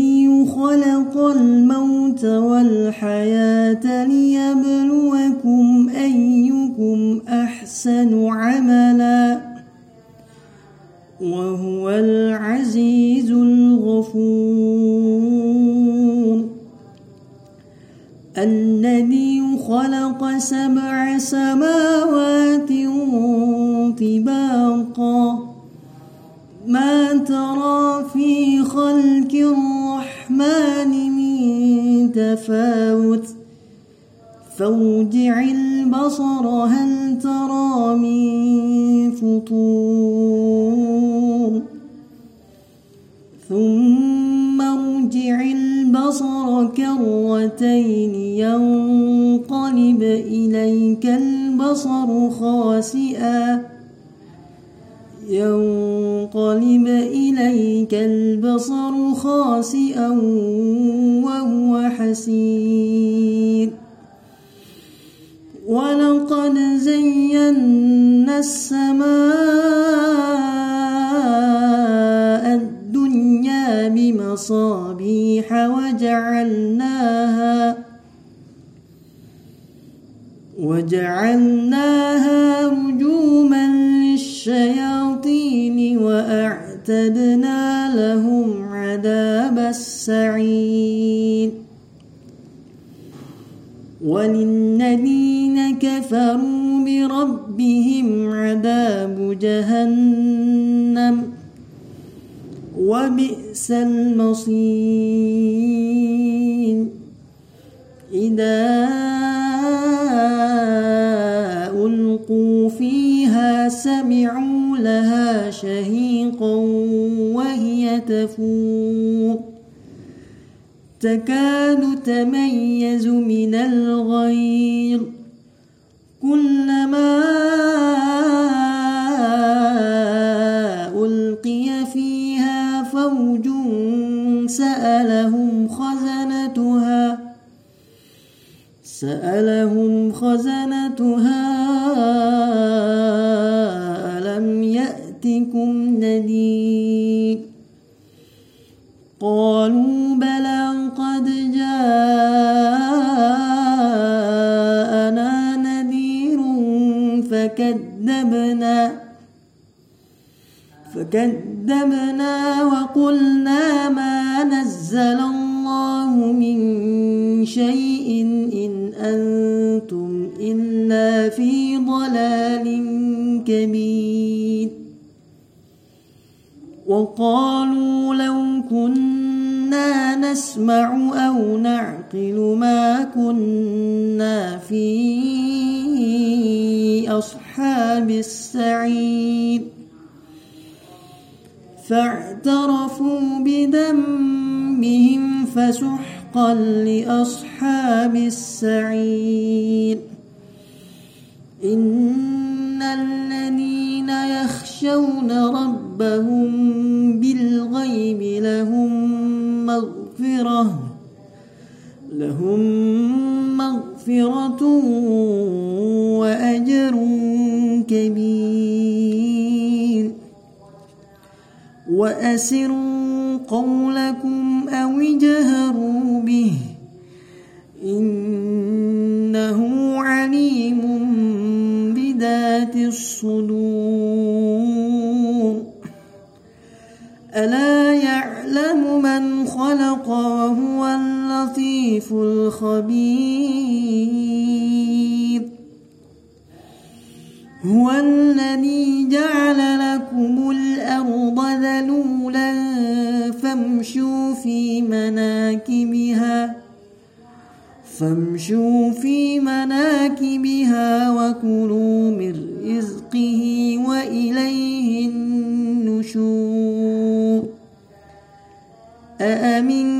الذي خلق الموت والحياة ليبلوكم أيكم أحسن عملا. وهو العزيز الغفور. الذي خلق سبع سماوات طباقا. ما ترى في خلق الرحمن من تفاوت. فوجع البصر هل ترى من فطور؟ ثم ارجع البصر كرتين ينقلب إليك البصر خاسئا. ينقلب إليك البصر خاسئا وهو حسير. ولقد زينا السماء الدنيا بمصابيح وجعلناها وجعلناها رجوما للشياطين وأعتدنا لهم عذاب السعير وللذين كفروا بربهم عذاب جهنم وبئس المصير إذا ألقوا فيها سمعوا لها شهيقا وهي تفور. تكاد تميز من الغيظ كلما ألقي فيها فوج سألهم خزنتها. سألهم خزنتها ألم يأتكم نذير؟ قالوا بلى قد جاءنا نذير فكذبنا فكذبنا وقلنا ما نزل الله من شيء أنتم إلا في ضلال كبير. وقالوا لو كنا نسمع أو نعقل ما كنا في أصحاب السعير. فاعترفوا بذنبهم فسحقا لأصحاب السعير. إن الذين يخشون ربهم بالغيب لهم مغفرة لهم مغفرة وأجر كبير. وأسروا قولكم أو اجهروا خبير هو الذي جعل لكم الأرض ذلولا فامشوا في مناكبها فامشوا في مناكبها وكلوا من رزقه وإليه النشور. أأمن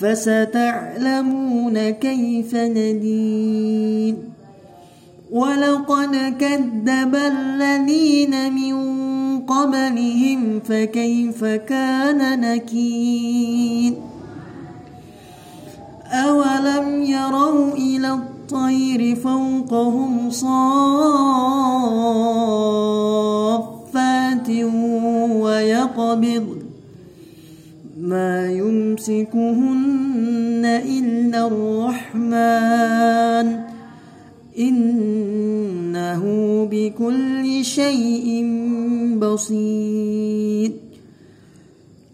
فستعلمون كيف ندين ولقد كذب الذين من قبلهم فكيف كان نكير. أولم يروا إلى الطير فوقهم صافات ويقبض. ما يمسكهن الرحمن. إنه بكل شيء بصير.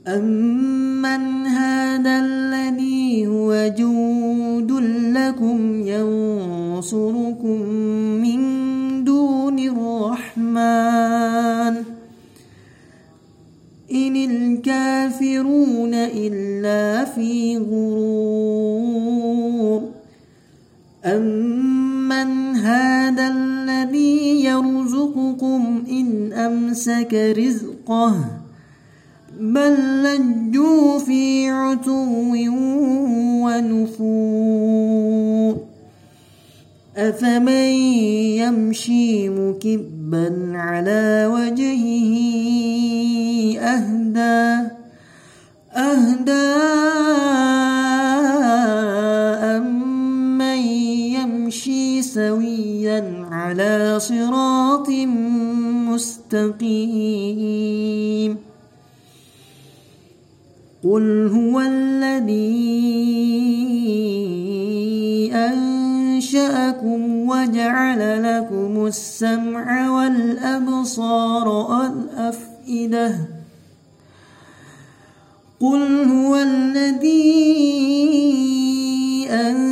أمن هذا الذي هو جود لكم ينصركم من دون الرحمن. إن الكافرون إلا في غرور. أمن هذا الذي يرزقكم إن أمسك رزقه بل لجوا في عتو ونفور أفمن يمشي مكبا على وجهه على صراط مستقيم. قل هو الذي أنشأكم وجعل لكم السمع والأبصار والأفئدة. قل هو الذي أنشأكم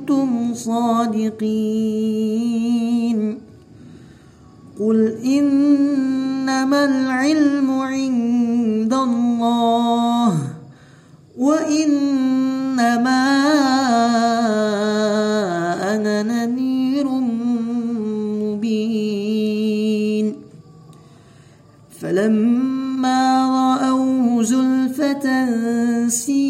كنتم صادقين. قل إنما العلم عند الله وإنما أنا نذير مبين. فلما زلفة سيئت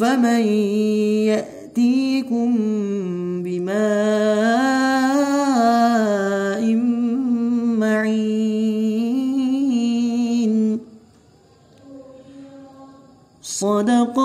فمن يأتيكم بماء معين صدق